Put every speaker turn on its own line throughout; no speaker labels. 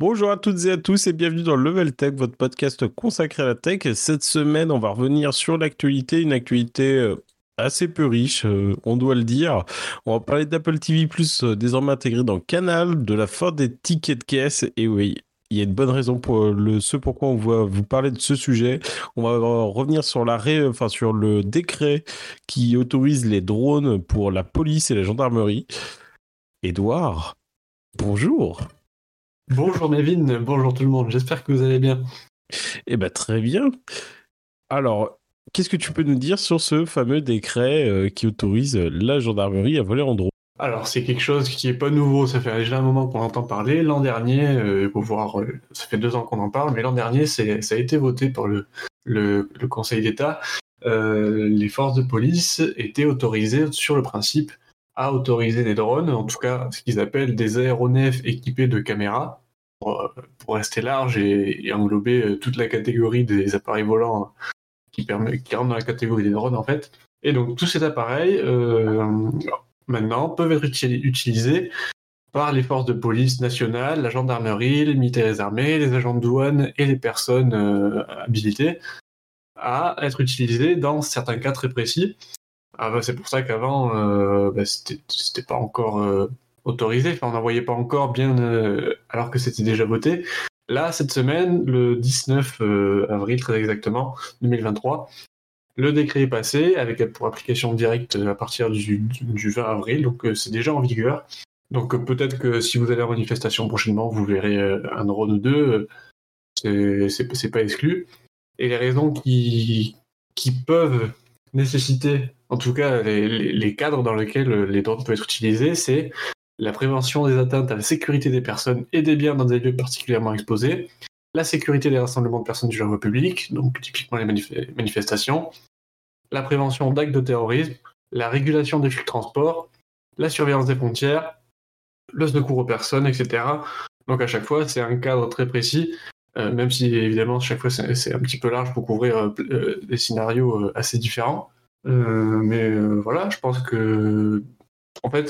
Bonjour à toutes et à tous et bienvenue dans Level Tech, votre podcast consacré à la tech. Cette semaine, on va revenir sur l'actualité, une actualité euh, assez peu riche, euh, on doit le dire. On va parler d'Apple TV Plus euh, désormais intégré dans Canal, de la fin des tickets de caisse. Et oui, il y a une bonne raison pour ce pourquoi on va vous parler de ce sujet. On va revenir sur l'arrêt, enfin sur le décret qui autorise les drones pour la police et la gendarmerie. Édouard, bonjour.
Bonjour Mévin, bonjour tout le monde, j'espère que vous allez bien.
Eh ben très bien. Alors, qu'est-ce que tu peux nous dire sur ce fameux décret euh, qui autorise la gendarmerie à voler en drone
Alors, c'est quelque chose qui est pas nouveau, ça fait déjà un moment qu'on entend parler. L'an dernier, euh, pour voir, euh, ça fait deux ans qu'on en parle, mais l'an dernier, ça a été voté par le, le, le Conseil d'État. les forces de police étaient autorisées sur le principe à autoriser des drones, en tout cas ce qu'ils appellent des aéronefs équipés de caméras, pour, euh, rester large et, englober euh, toute la catégorie des appareils volants qui, permet, qui rentrent dans la catégorie des drones en fait. Et donc tous ces appareils, euh, maintenant, peuvent être utilisés par les forces de police nationales, la gendarmerie, les militaires armés, les agents de douane et les personnes habilitées à être utilisés dans certains cas très précis. Ah bah, c'est pour ça qu'avant, euh, bah, c'était pas encore euh, autorisé, on n'en voyait pas encore bien euh, alors que c'était déjà voté. Là, cette semaine, le 19 avril très exactement, 2023, le décret est passé avec pour application directe à partir du, 20 avril, donc c'est déjà en vigueur. Donc peut-être que si vous allez en manifestation prochainement, vous verrez un drone ou deux, c'est pas exclu. Et les raisons qui peuvent nécessiter en tout cas les, cadres dans lesquels euh, les drones peuvent être utilisés, c'est la prévention des atteintes à la sécurité des personnes et des biens dans des lieux particulièrement exposés, la sécurité des rassemblements de personnes du genre public, donc typiquement les manifestations, la prévention d'actes de terrorisme, la régulation des flux de transport, la surveillance des frontières, le secours aux personnes, etc. Donc à chaque fois, c'est un cadre très précis, euh, même si évidemment chaque fois c'est un petit peu large pour couvrir euh, des scénarios assez différents. Euh, mais euh, voilà, je pense que en fait,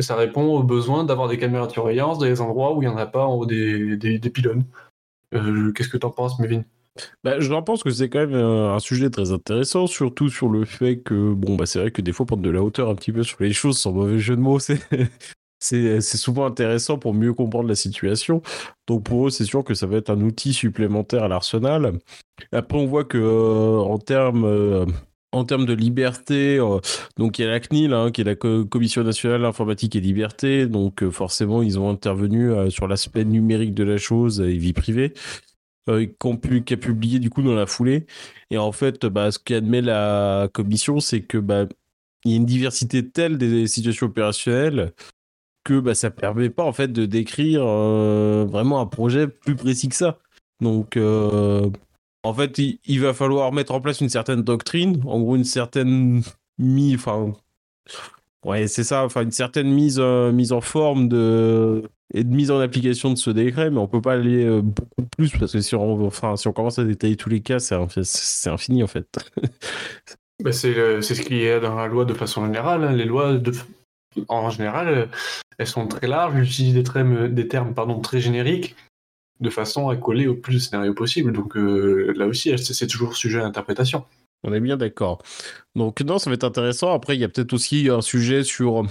ça répond au besoin d'avoir des caméras de surveillance dans les endroits où il n'y en a pas en haut des, des, pylônes. Euh, qu'est-ce que tu en penses, Mévin
bah, je pense que c'est quand même un sujet très intéressant, surtout sur le fait que, bon, bah, c'est vrai que des fois, prendre de la hauteur un petit peu sur les choses, sans mauvais jeu de mots, c'est. c'est souvent intéressant pour mieux comprendre la situation. Donc pour eux, c'est sûr que ça va être un outil supplémentaire à l'arsenal. Après, on voit que en termes en termes de liberté, euh, donc il y a la CNIL, hein, qui est la Commission nationale informatique et liberté, donc euh, forcément ils ont intervenu euh, sur l'aspect numérique de la chose et vie privée, qui a publié du coup dans la foulée. Et en fait, bah, ce qu'admet la commission, c'est que bah, il y a une diversité telle des situations opérationnelles que bah, ça permet pas en fait de décrire vraiment un projet plus précis que ça. Donc en fait, il, va falloir mettre en place une certaine doctrine, en gros une certaine mise, enfin, ouais, c'est ça, enfin une certaine mise, euh, mise en forme de et de mise en application de ce décret, mais on peut pas aller euh, beaucoup plus parce que si on, commence à détailler tous les cas, c'est infini en fait.
Bah, c'est ce qui est dans la loi de façon générale. Hein. Les lois en général, elles sont très larges, utilisent des termes, des termes pardon, très génériques de façon à coller au plus de scénarios possible. Donc euh, là aussi, c'est toujours sujet à interprétation.
On est bien d'accord. Donc non, ça va être intéressant. Après, il y a peut-être aussi un sujet sur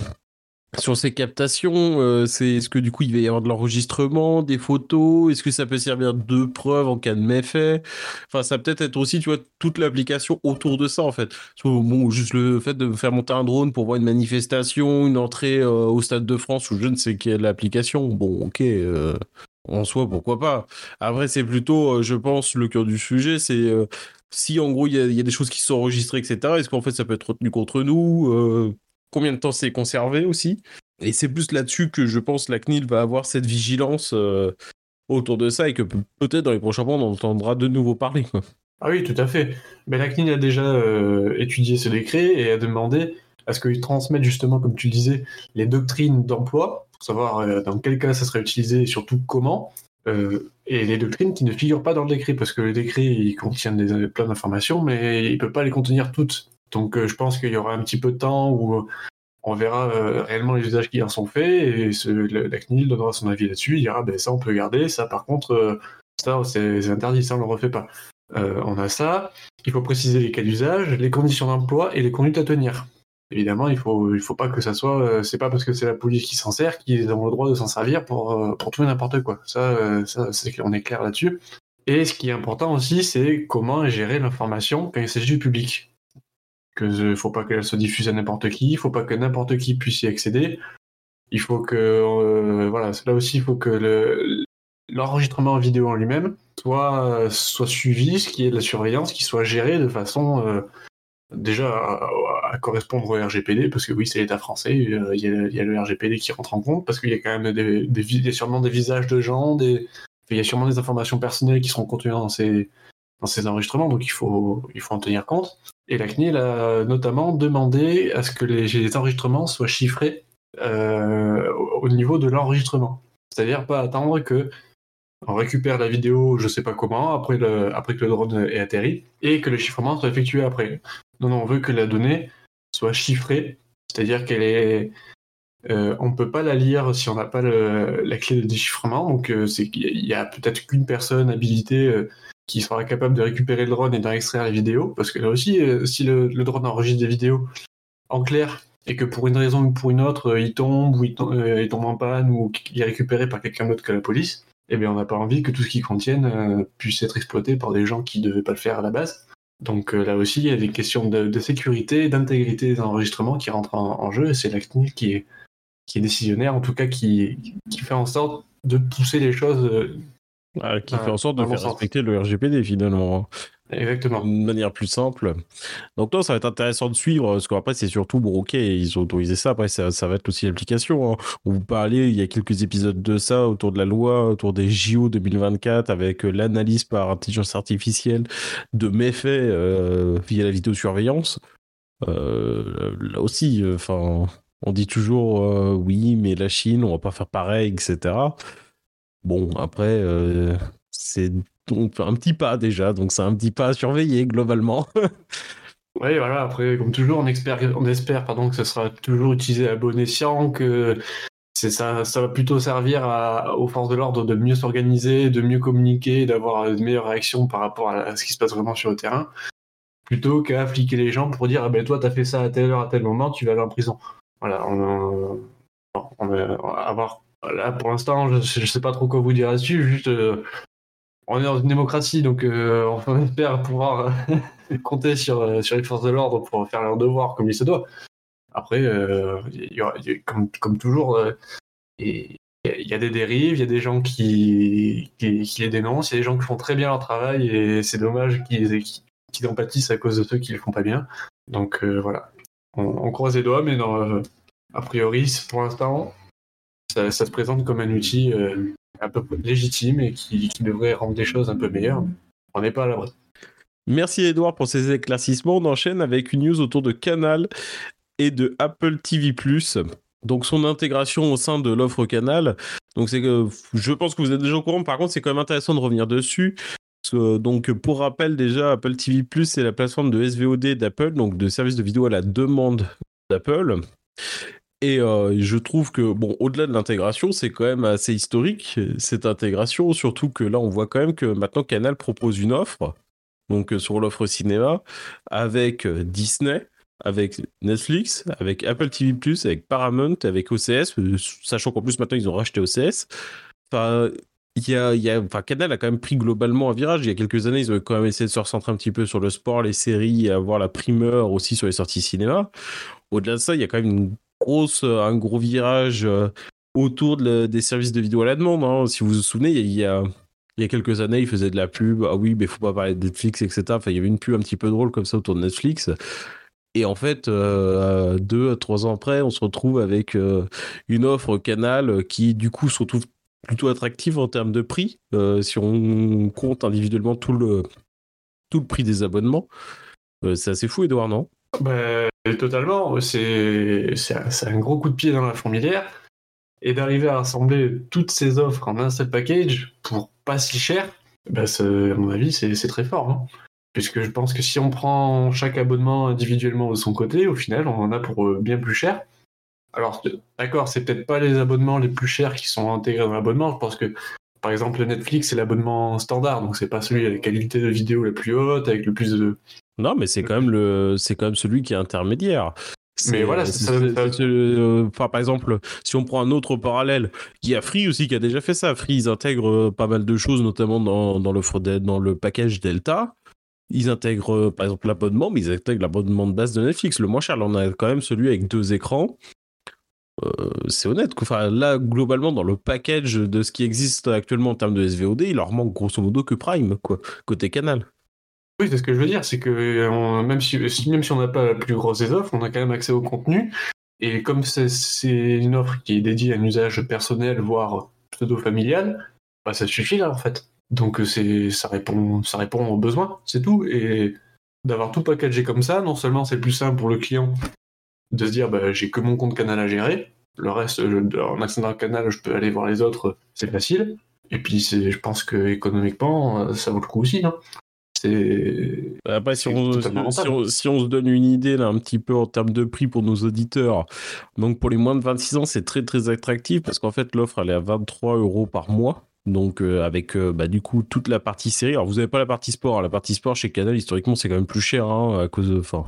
sur ces captations, euh, c'est est-ce que du coup il va y avoir de l'enregistrement, des photos, est-ce que ça peut servir de preuve en cas de méfait? Enfin, ça peut être être aussi, tu vois, toute l'application autour de ça en fait. Bon, juste le fait de faire monter un drone pour voir une manifestation, une entrée euh, au Stade de France ou je ne sais quelle application. Bon, ok, en soi, pourquoi pas. Après, c'est plutôt, euh, je pense, le cœur du sujet, c'est euh, si en gros il y, a des choses qui sont enregistrées, etc. Est-ce qu'en fait ça peut être retenu contre nous euh, Combien de temps c'est conservé aussi? Et c'est plus là-dessus que je pense la CNIL va avoir cette vigilance autour de ça et que peut-être dans les prochains mois on entendra de nouveau parler.
Ah oui, tout à fait. Mais la CNIL a déjà étudié ce décret et a demandé à ce qu'ils transmettent justement, comme tu disais, les doctrines d'emploi savoir euh, dans quel cas ça serait utilisé et surtout comment. Euh, et les doctrines qui ne figurent pas dans le décret, parce que le décret contient des, plein d'informations, mais il ne peut pas les contenir toutes. Donc euh, je pense qu'il y aura un petit peu de temps où on verra euh, réellement les usages qui en sont faits et la CNIL donnera son avis là-dessus. Il dira ben, ça on peut garder, ça par contre, euh, ça c'est interdit, ça on le refait pas. Euh, on a ça. Il faut préciser les cas d'usage, les conditions d'emploi et les conduites à tenir. Évidemment, il faut, il faut pas que ça soit. c'est pas parce que c'est la police qui s'en sert qu'ils ont le droit de s'en servir pour, pour tout et n'importe quoi. Ça, ça c'est, on est clair là-dessus. Et ce qui est important aussi, c'est comment gérer l'information quand il s'agit du public ne faut pas qu'elle se diffuse à n'importe qui, il faut pas que n'importe qui puisse y accéder. Il faut que, euh, voilà, là aussi, il faut que l'enregistrement vidéo en lui-même soit, soit suivi, ce qui est de la surveillance, qui soit géré de façon euh, déjà correspondre au RGPD, parce que oui, c'est l'État français, euh, il y, a, le RGPD qui rentre en compte, parce qu'il y a quand même sûrement des visages de gens, il y a sûrement des informations personnelles qui seront contenues dans ces, dans ces enregistrements, donc il faut, il faut en tenir compte. Et la CNIL a notamment demandé à ce que les, enregistrements soient chiffrés euh, au niveau de l'enregistrement. C'est-à-dire pas attendre que on récupère la vidéo, je sais pas comment, après, après que le drone ait atterri, et que le chiffrement soit effectué après. Non, non, on veut que la donnée soit chiffrée, c'est-à-dire qu'elle est, euh, on ne peut pas la lire si on n'a pas la clé de déchiffrement. Donc, euh, c'est il y a peut-être qu'une personne habilitée qui sera capable de récupérer le drone et d'en extraire les vidéos. Parce que là aussi, euh, si le, drone enregistre des vidéos en clair et que pour une raison ou pour une autre, euh, il tombe ou euh, il tombe, en panne ou qu'il est récupéré par quelqu'un d'autre que la police, eh bien, on n'a pas envie que tout ce qu'il contienne puisse être exploité par des gens qui ne devaient pas le faire à la base. Donc là aussi, il y a des questions de, sécurité et d'intégrité des enregistrements qui rentrent en, jeu, et c'est la qui est, qui est décisionnaire, en tout cas qui, qui fait en sorte de pousser les choses
ah, qui fait en sorte de faire respecter le RGPD finalement.
Exactement.
D'une manière plus simple. Donc, non, ça va être intéressant de suivre, parce qu'après, c'est surtout, bon, ok, ils ont autorisé ça, après, ça, va être aussi l'application. Hein. On vous parlait, il y a quelques épisodes de ça, autour de la loi, autour des JO 2024, avec euh, l'analyse par intelligence artificielle de méfaits euh, via la vidéosurveillance. Euh, là aussi, enfin, on dit toujours, oui, mais la Chine, on va pas faire pareil, etc. Bon, après, euh, c'est un petit pas déjà, donc c'est un petit pas à surveiller globalement.
oui, voilà, après, comme toujours, on espère, on espère pardon, que ce sera toujours utilisé à bon escient, que ça, ça va plutôt servir aux forces de l'ordre de mieux s'organiser, de mieux communiquer, d'avoir une meilleure réaction par rapport à ce qui se passe vraiment sur le terrain, plutôt qu'à fliquer les gens pour dire ah ben toi t'as fait ça à telle heure, à tel moment, tu vas aller en prison. Voilà, on, on va avoir Là, pour l'instant, je, ne sais pas trop quoi vous dire là-dessus. Juste, euh, on est dans une démocratie, donc euh, on espère pouvoir euh, compter sur, sur les forces de l'ordre pour faire leur devoir comme il se doit. Après, comme, toujours, il y, a des dérives, il y a des gens qui, qui, les dénoncent, il y a des gens qui font très bien leur travail et c'est dommage qu'ils qu'ils en pâtissent à cause de ceux qui ne le font pas bien. Donc voilà, on, croise les doigts, mais a priori, pour l'instant, ça, se présente comme un outil euh, peu légitime et qui, devrait rendre les choses un peu meilleures. On n'est pas à l'abri.
Merci Edouard pour ces éclaircissements. On enchaîne avec une news autour de Canal et de Apple TV+. Donc son intégration au sein de l'offre Canal. Donc c'est que je pense que vous êtes déjà au courant. Par contre, c'est quand même intéressant de revenir dessus. donc pour rappel déjà, Apple TV+, c'est la plateforme de SVOD d'Apple, donc de service de vidéo à la demande d'Apple. Et euh, je trouve que, bon, au-delà de l'intégration, c'est quand même assez historique, cette intégration, surtout que là, on voit quand même que maintenant Canal propose une offre, donc euh, sur l'offre cinéma, avec euh, Disney, avec Netflix, avec Apple TV+, avec Paramount, avec OCS, sachant qu'en plus maintenant ils ont racheté OCS. Enfin, y a, y a, enfin, Canal a quand même pris globalement un virage. Il y a quelques années, ils ont quand même essayé de se recentrer un petit peu sur le sport, les séries, et avoir la primeur aussi sur les sorties cinéma. Au-delà de ça, il y a quand même une grosse, euh, un gros virage euh, autour des services de vidéo à la demande. Hein. Si vous vous souvenez, il y a, il y a quelques années, il faisait de la pub. Ah oui, mais faut pas parler de Netflix, etc. Enfin, il y avait une pub un petit peu drôle comme ça autour de Netflix. Et en fait, euh, deux, trois ans après, on se retrouve avec une offre Canal qui, du coup, se retrouve plutôt attractive en termes de prix, si on compte individuellement tout le, tout le prix des abonnements. c'est assez fou, Edouard, non?
Bah, totalement. C'est un gros coup de pied dans la fourmilière. Et d'arriver à rassembler toutes ces offres en un seul package pour pas si cher, bah, à mon avis, c'est très fort. Hein. Puisque je pense que si on prend chaque abonnement individuellement de son côté, au final, on en a pour euh, bien plus cher. Alors, d'accord, c'est peut-être pas les abonnements les plus chers qui sont intégrés dans l'abonnement. Je pense que, par exemple, Netflix, c'est l'abonnement standard, donc c'est pas celui avec la qualité de vidéo la plus haute, avec le plus de.
Non, mais c'est quand même le, c'est quand même celui qui est intermédiaire.
Mais voilà, ça-
euh, par exemple, si on prend un autre parallèle, il y a Free aussi qui a déjà fait ça. Free, ils intègrent euh, pas mal de choses, notamment dans, dans l'offre dans le package Delta. Ils intègrent, euh, par exemple, l'abonnement, mais ils intègrent l'abonnement de base de Netflix. Le moins cher, là, on a quand même celui avec deux écrans. Euh, c'est honnête. Enfin, là, globalement, dans le package de ce qui existe actuellement en termes de SVOD, il leur manque grosso modo que Prime, quoi, côté canal.
Oui, c'est ce que je veux dire, c'est que on- même, si, même si on n'a pas la plus grosse des offres, on a quand même accès au contenu. Et comme c'est une offre qui est dédiée à un usage personnel, voire pseudo-familial, bah, ça suffit là en fait. Donc euh, ça répond, ça répond aux besoins, c'est tout. Et d'avoir tout packagé comme ça, non seulement c'est plus simple pour le client de se dire bah, j'ai que mon compte canal à gérer, le reste, je- en accédant au canal, je peux aller voir les autres, c'est facile. Et puis je pense que économiquement, euh, ça vaut le coup aussi. Hein. C'est
Après, si on,
totalement
si,
rentable.
on, si on se donne une idée là, un petit peu en termes de prix pour nos auditeurs, donc pour les moins de 26 ans, c'est très très attractif parce qu'en fait l'offre elle est à 23 euros par mois. Donc euh, avec euh, bah, du coup toute la partie série. Alors vous n'avez pas la partie sport. hein. La partie sport chez Canal historiquement c'est quand même plus cher hein, à cause de. Enfin,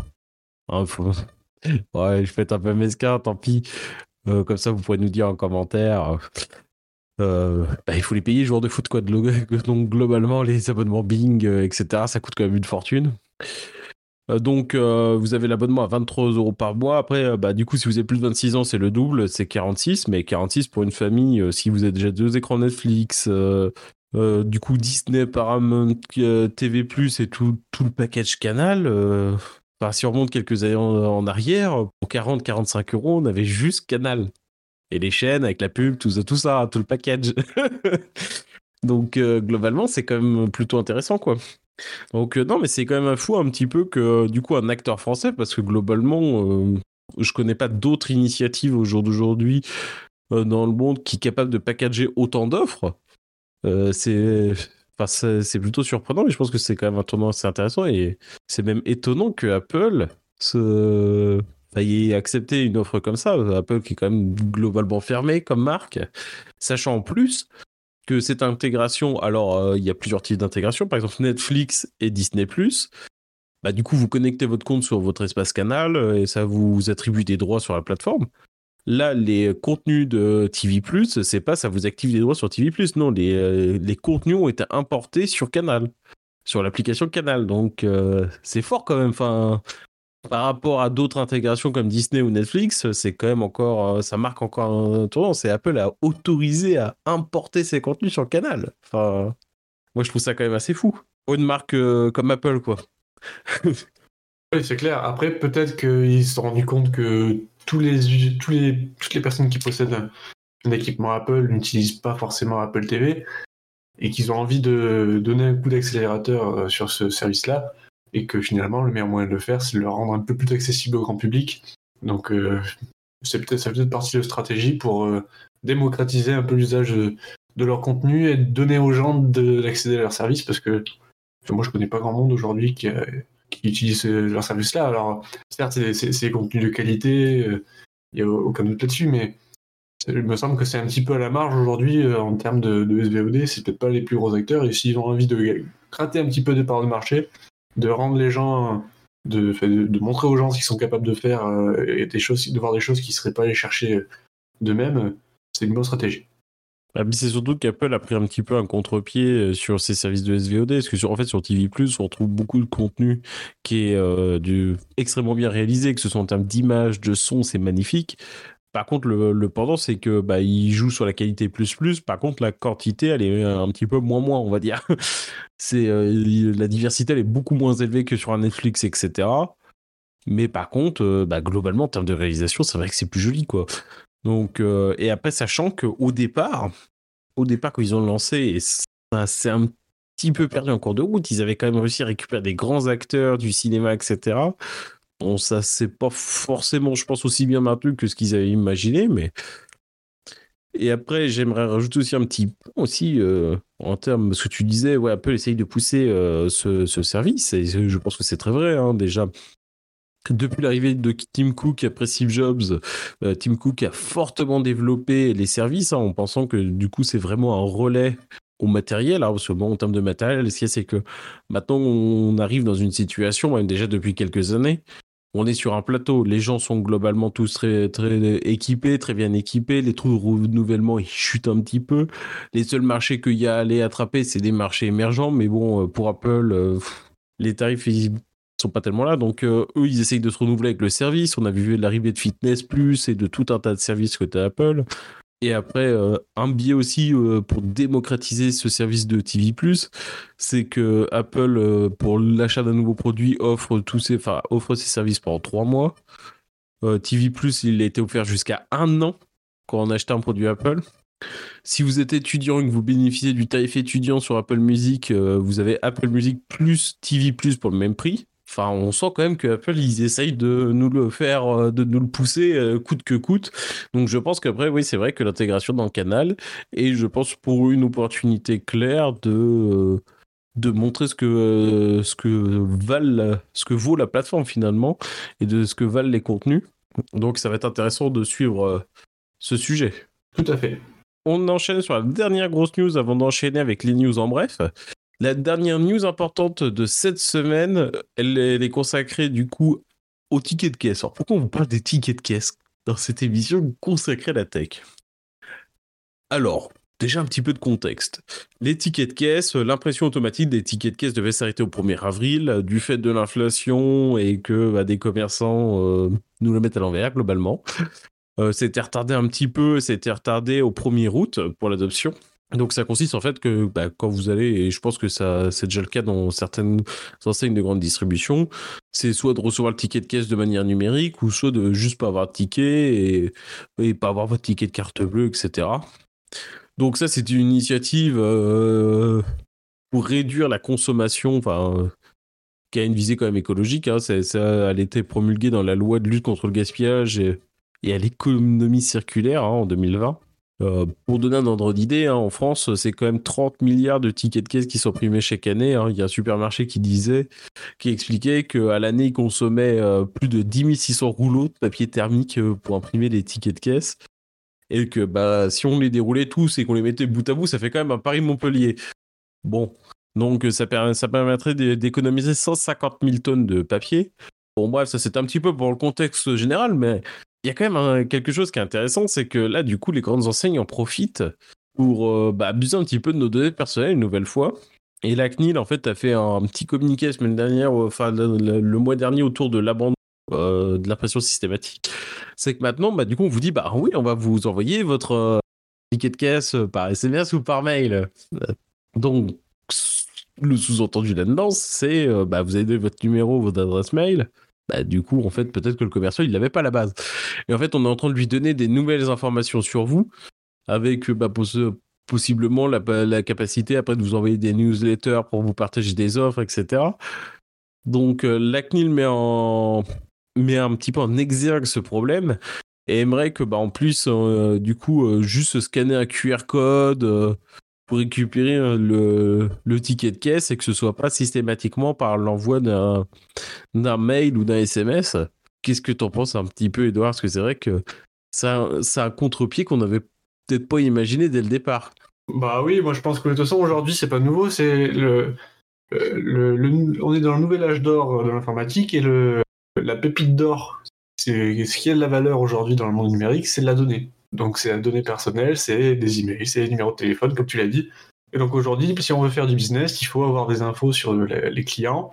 hein, faut- ouais, je fais un peu mesquin, tant pis. Euh, comme ça vous pourrez nous dire en commentaire. Euh, bah, il faut les payer joueurs de foot quoi. Donc globalement les abonnements Bing euh, etc. Ça coûte quand même une fortune. Euh, donc vous avez l'abonnement à 23 euros par mois. Après bah du coup si vous avez plus de 26 ans c'est le double, c'est 46. Mais 46 pour une famille si vous avez déjà deux écrans Netflix. du coup Disney, Paramount, TV+, et tout, le package canal. si on remonte quelques années en, en arrière, pour 40-45 euros, on avait juste Canal. Et les chaînes avec la pub, tout ça, tout, le package. Donc, euh, globalement, c'est quand même plutôt intéressant, quoi. Donc, euh, non, mais c'est quand même un fou un petit peu que, euh, du coup, un acteur français, parce que globalement, euh, je connais pas d'autres initiatives au jour d'aujourd'hui dans le monde qui est capable de packager autant d'offres. C'est. Enfin, c'est plutôt surprenant, mais je pense que c'est quand même un tournant assez intéressant et c'est même étonnant que Apple se ait accepté une offre comme ça. Apple qui est quand même globalement fermé comme marque, sachant en plus que cette intégration, alors euh, il y a plusieurs types d'intégration, par exemple Netflix et Disney+. Bah, du coup, vous connectez votre compte sur votre espace canal euh, et ça vous attribue des droits sur la plateforme. Là, les contenus de TV+, c'est pas ça vous active des droits sur TV+. Non, les, euh, les contenus ont été importés sur Canal, sur l'application Canal. Donc, c'est fort quand même. Enfin, par rapport à d'autres intégrations comme Disney ou Netflix, c'est quand même encore, euh, ça marque encore un tournant. C'est Apple a autorisé à importer ses contenus sur Canal. Enfin, moi, je trouve ça quand même assez fou. Pour une marque euh, comme Apple, quoi.
Oui, c'est clair. Après, peut-être qu'ils se sont rendus compte que toutes les personnes qui possèdent un, un équipement Apple n'utilisent pas forcément Apple TV et qu'ils ont envie de donner un coup d'accélérateur euh, sur ce service-là et que finalement, le meilleur moyen de le faire, c'est de le rendre un peu plus accessible au grand public. Donc, euh, c'est peut-être, ça peut-être partie de stratégie pour euh, démocratiser un peu l'usage de, de leur contenu et donner aux gens de- d'accéder à leur service parce que moi, je connais pas grand monde aujourd'hui qui, utilisent euh, leur service-là. Alors, certes, c'est des contenus de qualité, il n'y a aucun doute là-dessus, mais il me semble que c'est un petit peu à la marge aujourd'hui en termes de, de SVOD. C'est peut-être pas les plus gros acteurs. Et s'ils ont envie de gratter un petit peu des parts de marché, de rendre les gens, de, montrer aux gens ce qu'ils sont capables de faire euh, et des choses, de voir des choses qu'ils ne seraient pas allés chercher euh, d'eux-mêmes, c'est une bonne stratégie.
Ah, c'est surtout qu'Apple a pris un petit peu un contre-pied euh, sur ses services de SVOD, parce que sur, en fait sur TV+, on trouve beaucoup de contenu qui est extrêmement bien réalisé, que ce soit en termes d'image, de son, c'est magnifique. Par contre, le, pendant, c'est que bah, joue sur la qualité plus plus. Par contre, la quantité, elle est un petit peu moins moins, on va dire. c'est euh, la diversité, elle est beaucoup moins élevée que sur un Netflix, etc. Mais par contre, euh, bah, globalement, en termes de réalisation, c'est vrai que c'est plus joli, quoi. Donc, euh, et après, sachant qu'au départ, au départ, quand ils ont lancé, s'est un petit peu perdu en cours de route, ils avaient quand même réussi à récupérer des grands acteurs du cinéma, etc. Bon, ça, c'est pas forcément, je pense, aussi bien maintenu que ce qu'ils avaient imaginé, mais. Et après, j'aimerais rajouter aussi un petit point aussi euh, en termes, ce que tu disais, ouais, Apple essaye de pousser euh, ce, ce service, et je pense que c'est très vrai, hein, déjà. depuis l'arrivée de Tim Cook après Steve Jobs, euh, Tim Cook a fortement développé les services hein, en pensant que du coup c'est vraiment un relais au matériel, hein, parce que bon, en termes de matériel, ce qu'il y a, c'est que maintenant on arrive dans une situation, même déjà depuis quelques années, on est sur un plateau, les gens sont globalement tous très, équipés, très bien équipés, les trous de renouvellement ils chutent un petit peu, les seuls marchés qu'il y a à aller attraper, c'est des marchés émergents, mais bon, euh, pour Apple, euh, les tarifs sont pas tellement là. Donc, euh, eux, ils essayent de se renouveler avec le service. On a vu l'arrivée de Fitness Plus et de tout un tas de services côté Apple. Et après, euh, un biais aussi euh, pour démocratiser ce service de TV+, c'est que Apple, pour l'achat d'un nouveau produit, offre tous ses, enfin, offre ses services pendant trois mois. TV+, il a été offert jusqu'à un an quand on achetait un produit Apple. Si vous êtes étudiant et que vous bénéficiez du tarif étudiant sur Apple Music, vous avez Apple Music plus TV pour le même prix. Enfin, on sent quand même que Apple, ils essayent de nous le faire, euh, de nous le pousser euh, coûte que coûte. Donc, je pense qu'après, oui, c'est vrai que l'intégration dans le canal, et je pense pour une opportunité claire de, euh, de montrer ce que, ce, que valent, ce que vaut la plateforme finalement, et de ce que valent les contenus. Donc, ça va être intéressant de suivre ce sujet.
Tout à fait.
On enchaîne sur la dernière grosse news avant d'enchaîner avec les news en bref. La dernière news importante de cette semaine, elle, est consacrée du coup aux tickets de caisse. Alors pourquoi on vous parle des tickets de caisse dans cette émission consacrée à la tech? Alors, déjà un petit peu de contexte. Les tickets de caisse, l'impression automatique des tickets de caisse devait s'arrêter au 1er avril du fait de l'inflation et que bah, des commerçants euh, nous le mettent à l'envers globalement. Euh, c'était retardé un petit peu, c'était retardé au 1er août pour l'adoption. Donc ça consiste en fait que bah, quand vous allez, et je pense que ça c'est déjà le cas dans certaines enseignes de grande distribution, c'est soit de recevoir le ticket de caisse de manière numérique ou soit de juste pas avoir de ticket et, pas avoir votre ticket de carte bleue, etc. Donc ça c'est une initiative euh, pour réduire la consommation, enfin qui a une visée quand même écologique. Hein, ça, ça, elle a été promulguée dans la loi de lutte contre le gaspillage et, à l'économie circulaire hein, en 2020. Euh, pour donner un ordre d'idée, hein, en France, c'est quand même 30 milliards de tickets de caisse qui sont imprimés chaque année. Hein. Il y a un supermarché qui disait, qui expliquait qu'à l'année, il consommait euh, plus de 10 600 rouleaux de papier thermique euh, pour imprimer des tickets de caisse. Et que bah, si on les déroulait tous et qu'on les mettait bout à bout, ça fait quand même un Paris-Montpellier. Bon, donc ça permettrait d'économiser 150 000 tonnes de papier. Bon, bref, ça c'est un petit peu pour le contexte général, mais il y a quand même quelque chose qui est intéressant, c'est que là, du coup, les grandes enseignes en profitent pour euh, bah, abuser un petit peu de nos données personnelles une nouvelle fois. Et la CNIL, en fait, a fait un petit communiqué la semaine dernière, enfin le, mois dernier, autour de l'abandon euh, de l'impression systématique. C'est que maintenant, bah, du coup, on vous dit, bah oui, on va vous envoyer votre euh, ticket de caisse par SMS ou par mail. Donc, le sous-entendu là-dedans, c'est, bah, vous avez donné votre numéro, votre adresse mail. Bah, du coup, en fait, peut-être que le commercial, il l'avait pas à la base. Et en fait, on est en train de lui donner des nouvelles informations sur vous, avec bah, possiblement la, capacité après de vous envoyer des newsletters pour vous partager des offres, etc. Donc, euh, la CNIL met, en... met un petit peu en exergue ce problème et aimerait que, bah, en plus, euh, du coup, euh, juste scanner un QR code pour récupérer le, le, ticket de caisse et que ce soit pas systématiquement par l'envoi d'un mail ou d'un SMS. Qu'est-ce que tu en penses un petit peu, Edouard Parce que c'est vrai que ça, ça a un contre-pied qu'on n'avait peut-être pas imaginé dès le départ.
Bah oui, moi je pense que de toute façon aujourd'hui c'est pas nouveau, c'est le, on est dans le nouvel âge d'or de l'informatique et la pépite d'or, c'est ce qui a de la valeur aujourd'hui dans le monde numérique, c'est la donnée. Donc c'est la donnée personnelle, c'est des emails, c'est des numéros de téléphone, comme tu l'as dit. Et donc aujourd'hui, si on veut faire du business, il faut avoir des infos sur les clients,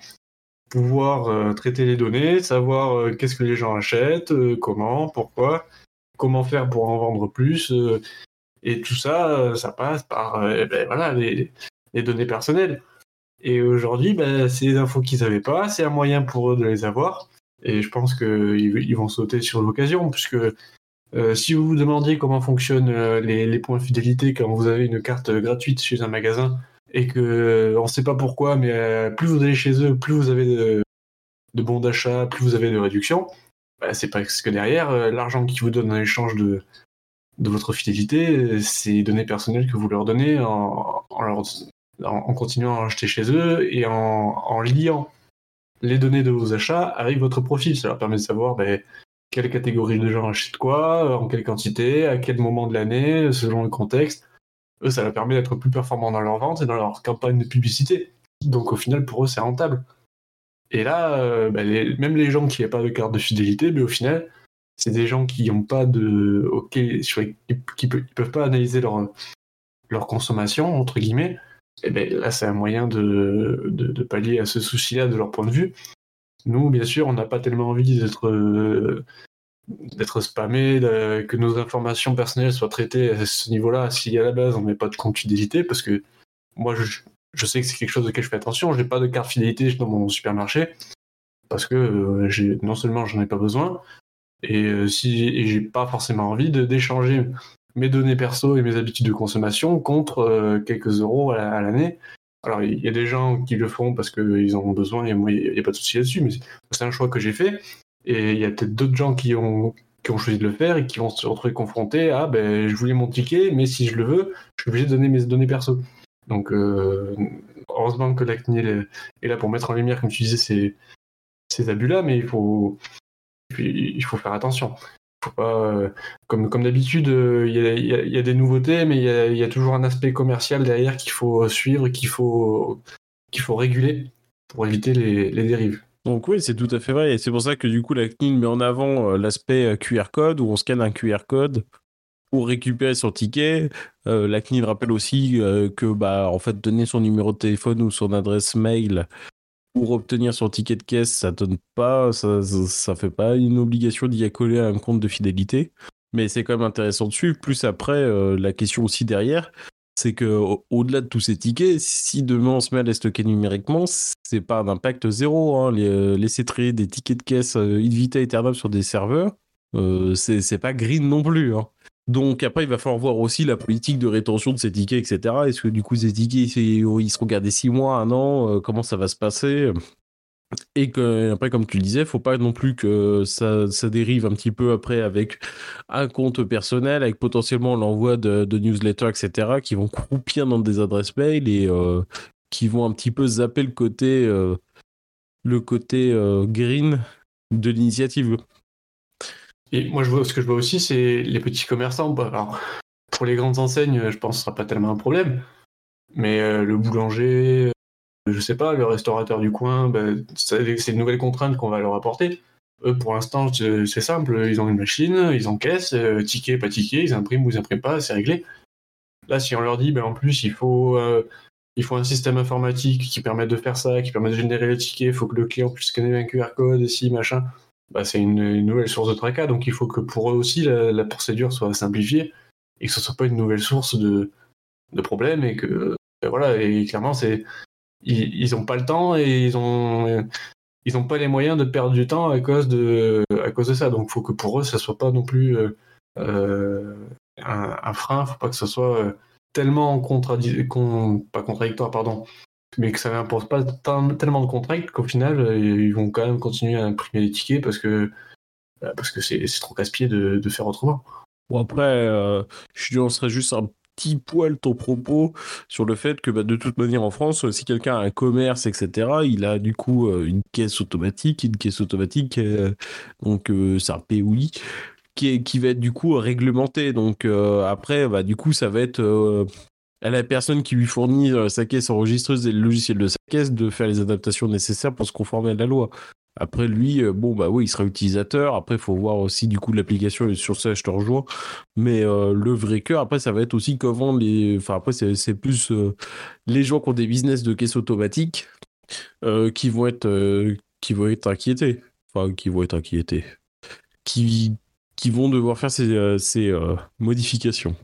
pouvoir euh, traiter les données, savoir euh, qu'est-ce que les gens achètent, euh, comment, pourquoi, comment faire pour en vendre plus. et tout ça, ça passe par ben, voilà, les, données personnelles. Et aujourd'hui, ben, c'est des infos qu'ils n'avaient pas, c'est un moyen pour eux de les avoir. Et je pense qu'ils vont sauter sur l'occasion, puisque euh, si vous vous demandiez comment fonctionnent euh, les, points de fidélité quand vous avez une carte gratuite chez un magasin et que euh, on ne sait pas pourquoi, mais plus vous allez chez eux, plus vous avez de, bons d'achat, plus vous avez de réductions, bah, c'est parce que derrière, l'argent qu'ils vous donnent en échange de, votre fidélité, c'est les données personnelles que vous leur donnez en, en, continuant à acheter chez eux et en, liant les données de vos achats avec votre profil. Ça leur permet de savoir ben, quelle catégorie de gens achètent quoi, en quelle quantité, à quel moment de l'année, selon le contexte. Eux, ça leur permet d'être plus performants dans leur vente et dans leur campagne de publicité. Donc au final, pour eux, c'est rentable. Et là, euh, ben, même les gens qui n'ont pas de carte de fidélité, mais au final, c'est des gens qui n'ont pas de, ok, qui, peuvent pas analyser leur leur consommation entre guillemets. Et ben là, c'est un moyen de, de, pallier à ce souci-là de leur point de vue. Nous, bien sûr, on n'a pas tellement envie d'être euh, d'être spammé, que nos informations personnelles soient traitées à ce niveau-là. Si à la base on met pas de compte fidélité, parce que moi, je, je sais que c'est quelque chose auquel je fais attention. Je n'ai pas de carte fidélité dans mon supermarché parce que euh, non seulement j'en ai pas besoin, et euh, si j'ai pas forcément envie d'échanger mes données perso et mes habitudes de consommation contre euh, quelques euros à, l'année. Alors il y a des gens qui le font parce qu'ils en ont besoin et moi il n'y a pas de souci là-dessus, mais c'est un choix que j'ai fait. Et il y a peut-être d'autres gens qui ont, qui ont choisi de le faire et qui vont se retrouver confrontés à ben, je voulais mon ticket, mais si je le veux, je suis obligé de donner mes données perso. Donc euh, heureusement que la CNIL est là pour mettre en lumière, comme tu disais, ces, ces abus-là, mais il faut, il faut faire attention. Euh, comme d'habitude, euh, il y, a, des nouveautés, mais il y a, toujours un aspect commercial derrière qu'il faut suivre, qu'il faut, réguler pour éviter les, dérives.
Donc oui, c'est tout à fait vrai. Et c'est pour ça que du coup, la CNIL met en avant l'aspect QR code, où on scanne un QR code pour récupérer son ticket. la CNIL rappelle aussi que bah, en fait, donner son numéro de téléphone ou son adresse mail pour obtenir son ticket de caisse, ça donne pas, ça, fait pas une obligation d'y accoler un compte de fidélité. Mais c'est quand même intéressant de suivre. Plus après, euh, la question aussi derrière, c'est que au-delà de tous ces tickets, si demain on se met à les stocker numériquement, c'est pas un impact zéro. Hein. Euh, laisser traiter des tickets de caisse euh, in vita aeternam sur des serveurs, c'est pas green non plus. Hein. Donc après, il va falloir voir aussi la politique de rétention de ces tickets, etc. Est-ce que du coup, ces tickets, ils seront gardés six mois, un an euh, Comment ça va se passer? Et après, comme tu le disais, faut pas non plus que ça, dérive un petit peu après avec un compte personnel, avec potentiellement l'envoi de, newsletters, etc., qui vont croupir dans des adresses mail et euh, qui vont un petit peu zapper le côté, euh, le côté green de l'initiative.
Et moi, je vois, ce que je vois aussi, c'est les petits commerçants. Bah, alors, pour les grandes enseignes, je pense que ce sera pas tellement un problème. Mais euh, le boulanger, euh, je sais pas, le restaurateur du coin, bah, c'est une nouvelle contrainte qu'on va leur apporter. Eux, pour l'instant, c'est simple. Ils ont une machine, ils encaissent, euh, ticket, pas ticket, ils impriment ou ils impriment pas, c'est réglé. Là, si on leur dit, ben, en plus, il faut, euh, il faut un système informatique qui permette de faire ça, qui permet de générer les tickets, il faut que le client puisse scanner un QR code, ici, machin bah, c'est une, nouvelle source de tracas, donc il faut que pour eux aussi la, procédure soit simplifiée et que ce soit pas une nouvelle source de, problèmes et que voilà et clairement c'est ils, ont pas le temps et ils ils ont pas les moyens de perdre du temps à cause de à cause de ça. Donc il faut que pour eux ça soit pas non plus euh, euh, un, frein. Faut pas que ce soit euh, tellement pas contradictoire pardon mais que ça n'importe pas tellement de contraintes qu'au final, euh, ils vont quand même continuer à imprimer des tickets parce que bah, parce que c'est trop casse-pied de, faire autrement.
Bon après, euh, je nuancerais juste un petit poil ton propos sur le fait que bah, de toute manière en France, si quelqu'un a un commerce, etc., il a du coup euh, une caisse automatique, une caisse automatique, donc c'est un POI, qui, qui va être du coup réglementé. Donc après, bah, du coup, ça va être à la personne qui lui fournit euh, sa caisse enregistreuse et le logiciel de sa caisse de faire les adaptations nécessaires pour se conformer à la loi. Après, lui, euh, bon, bah oui, il sera utilisateur. Après, il faut voir aussi du coup l'application et sur ça, je te rejoins. Mais euh, le vrai cœur, après, ça va être aussi comment les. Enfin, après, c'est plus les gens qui ont des business de caisse automatique qui vont être qui vont être inquiétés. Enfin, qui vont être inquiétés. Qui, vont devoir faire ces, ces modifications.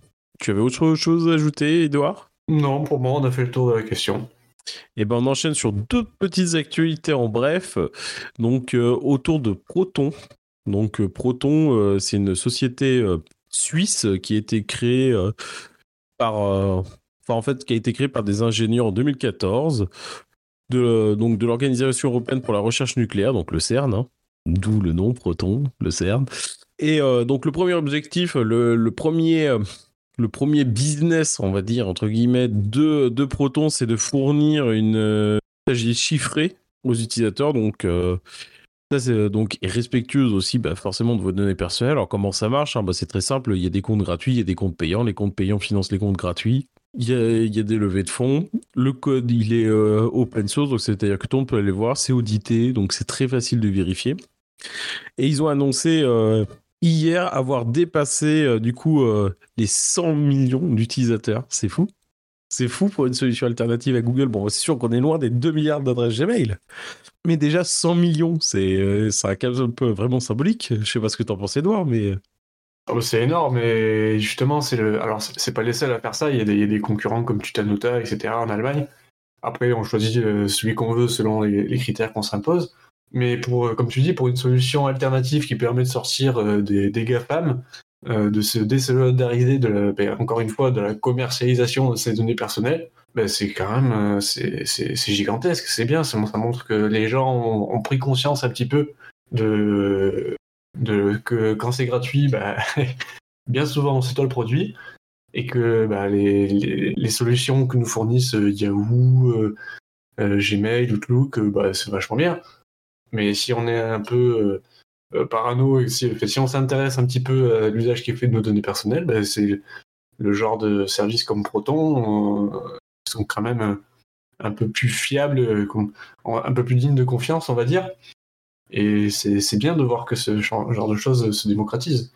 Tu avais autre chose à ajouter, Edouard
Non, pour moi, on a fait le tour de la question.
Eh ben, on enchaîne sur deux petites actualités en bref. Donc, euh, autour de Proton. Donc, euh, Proton, euh, c'est une société suisse qui a été créée par. Enfin, en fait, qui a été créée par des ingénieurs en 2014. De, donc, de l'Organisation européenne pour la recherche nucléaire, donc le CERN. Hein. D'où le nom Proton, le CERN. Et donc, le premier objectif, le premier le premier business, on va dire, entre guillemets, de, de Proton, c'est de fournir une euh, messagerie chiffrée aux utilisateurs. Donc, ça, c'est donc est respectueuse aussi bah, forcément de vos données personnelles. Alors comment ça marche hein, bah, C'est très simple, il y a des comptes gratuits, il y a des comptes payants. Les comptes payants financent les comptes gratuits. Il y, a, des levées de fonds. Le code, il est open source, donc c'est-à-dire que tout le monde peut aller voir. C'est audité, donc c'est très facile de vérifier. Et ils ont annoncé hier avoir dépassé du coup les 100 millions d'utilisateurs. C'est fou. C'est fou pour une solution alternative à Google. Bon, c'est sûr qu'on est loin des 2 milliards d'adresses Gmail. Mais déjà 100 millions, c'est euh, un un peu vraiment symbolique. Je sais pas ce que t'en penses, Edouard, mais.
Oh, c'est énorme, mais justement, c'est le. Alors, c'est pas les seuls à faire ça. Il y a des, concurrents comme Tutanota, etc. en Allemagne. Après, on choisit euh, celui qu'on veut selon les, critères qu'on s'impose. Mais pour, euh, comme tu dis, pour une solution alternative qui permet de sortir des, des GAFAM, de se désolidariser de la, ben, encore une fois de la commercialisation de ces données personnelles, ben c'est quand même c'est gigantesque, c'est bien, ça montre que les gens ont, pris conscience un petit peu de, que quand c'est gratuit, ben, bien souvent c'est toi le produit et que les, solutions que nous fournissent Yahoo, Gmail, Outlook, c'est vachement bien. Mais si on est un peu euh, parano, et si, on s'intéresse un petit peu à l'usage qui est fait de nos données personnelles, ben, c'est le genre de services comme Proton euh, sont quand même euh, un peu plus fiables, un peu plus dignes de confiance, on va dire. Et c'est bien de voir que ce genre de choses se démocratise.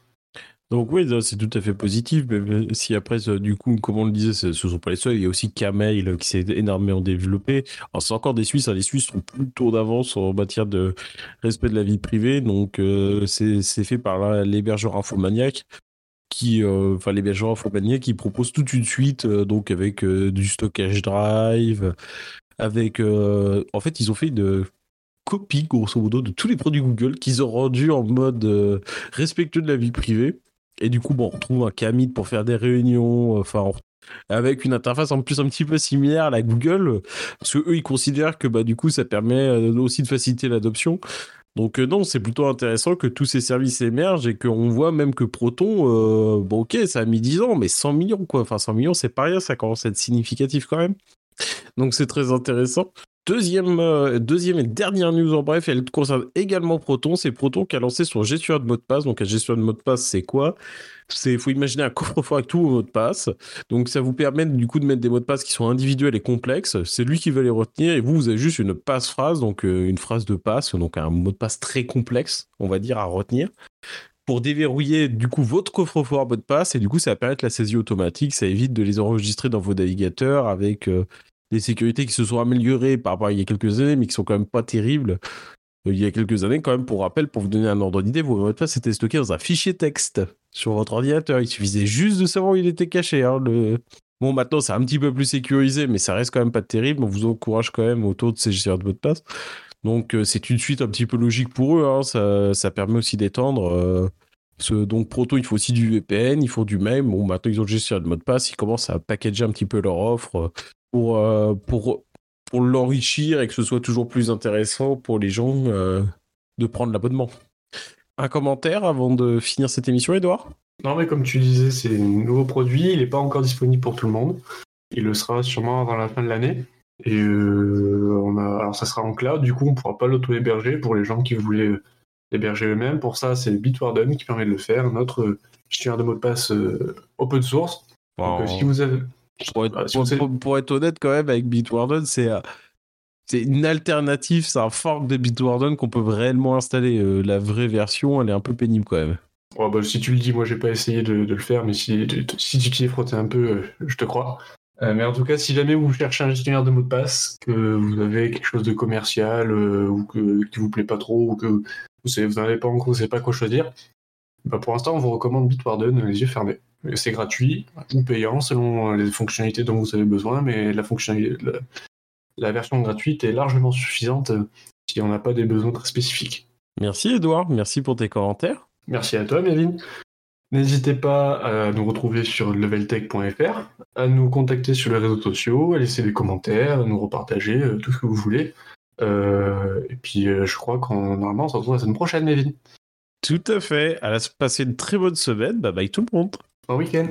Donc oui, c'est tout à fait positif, mais si après, du coup, comme on le disait, ce ne sont pas les seuls, il y a aussi Kmail qui s'est énormément développé. Alors c'est encore des Suisses, hein. les Suisses sont plutôt d'avance en matière de respect de la vie privée, donc euh, c'est fait par l'hébergeur Infomaniac, qui, euh, enfin l'hébergeur Infomaniac qui propose toute une suite, euh, donc avec du stockage drive, avec... en fait, ils ont fait une copie, grosso modo, de tous les produits Google qu'ils ont rendus en mode respectueux de la vie privée. Et du coup, bon, on retrouve un Camid pour faire des réunions, euh, enfin, avec une interface en plus un petit peu similaire à la Google, parce que eux, ils considèrent que bah, du coup, ça permet euh, aussi de faciliter l'adoption. Donc euh, non, c'est plutôt intéressant que tous ces services émergent et qu'on voit même que Proton, bon ok, ça a mis 10 ans, mais 100 millions quoi. Enfin 100 millions, c'est pas rien, ça commence à être significatif quand même. Donc c'est très intéressant. Deuxième, euh, deuxième et dernière news en bref, elle concerne également Proton. C'est Proton qui a lancé son gestionnaire de mot de passe. Donc, un gestionnaire de mot de passe, c'est quoi? C'est, faut imaginer un coffre-fort avec tous vos mots de passe. Donc, ça vous permet du coup de mettre des mots de passe qui sont individuels et complexes. C'est lui qui va les retenir et vous, vous avez juste une passe-phrase, donc euh, une phrase de passe, donc un mot de passe très complexe, on va dire, à retenir pour déverrouiller du coup votre coffre-fort mot de passe et du coup ça va permettre la saisie automatique, ça évite de les enregistrer dans vos navigateurs avec euh, des sécurités qui se sont améliorées par rapport à il y a quelques années, mais qui sont quand même pas terribles. Euh, il y a quelques années, quand même, pour rappel, pour vous donner un ordre d'idée, vos mots de passe étaient stockés dans un fichier texte sur votre ordinateur. Il suffisait juste de savoir où il était caché. Hein. Bon, maintenant, c'est un petit peu plus sécurisé, mais ça reste quand même pas terrible. On vous encourage quand même autour de ces gestionnaires de mots de passe. Donc, euh, c'est une suite un petit peu logique pour eux. Hein. Ça, permet aussi d'étendre. Euh, donc, Proto, il faut aussi du VPN, il faut du même. Bon, maintenant, ils ont le gestionnaire de mot de passe. Ils commencent à packager un petit peu leur offre pour, euh, pour, pour l'enrichir et que ce soit toujours plus intéressant pour les gens euh, de prendre l'abonnement. Un commentaire avant de finir cette émission, Edouard
Non, mais comme tu disais, c'est un nouveau produit, il n'est pas encore disponible pour tout le monde. Il le sera sûrement avant la fin de l'année. Et euh, on a, alors ça sera en cloud, du coup on ne pourra pas l'auto-héberger pour les gens qui voulaient l'héberger eux-mêmes. Pour ça, c'est Bitwarden qui permet de le faire, notre gestionnaire de mot de passe open source. Donc, si vous avez,
pour être, honnête, quand même, avec Bitwarden, c'est euh, c'est une alternative, c'est un fork de Bitwarden qu'on peut réellement installer. Euh, la vraie version, elle est un peu pénible quand même.
bah, si tu le dis, moi j'ai pas essayé de, le faire, mais si, si tu t'y es frotté un peu, euh, je te crois. mais en tout cas, si jamais vous cherchez un gestionnaire de mots de passe, que vous avez quelque chose de commercial ou que, qui vous plaît pas trop, ou que vous n'avez pas encore, vous savez pas quoi choisir, bah, pour l'instant, on vous recommande Bitwarden les yeux fermés. C'est gratuit ou payant selon les fonctionnalités dont vous avez besoin, mais la, fonctionnalité, la, version gratuite est largement suffisante si on n'a pas des besoins très spécifiques.
Merci Edouard, merci pour tes commentaires.
Merci à toi Mévin. N'hésitez pas à nous retrouver sur leveltech.fr, à nous contacter sur les réseaux sociaux, à laisser des commentaires, à nous repartager euh, tout ce que vous voulez. Euh, et puis euh, je crois qu'on normalement on se retrouve la semaine prochaine, Mévin.
Tout à fait. À la passer une très bonne semaine. Bye bye tout le monde.
Bon week-end.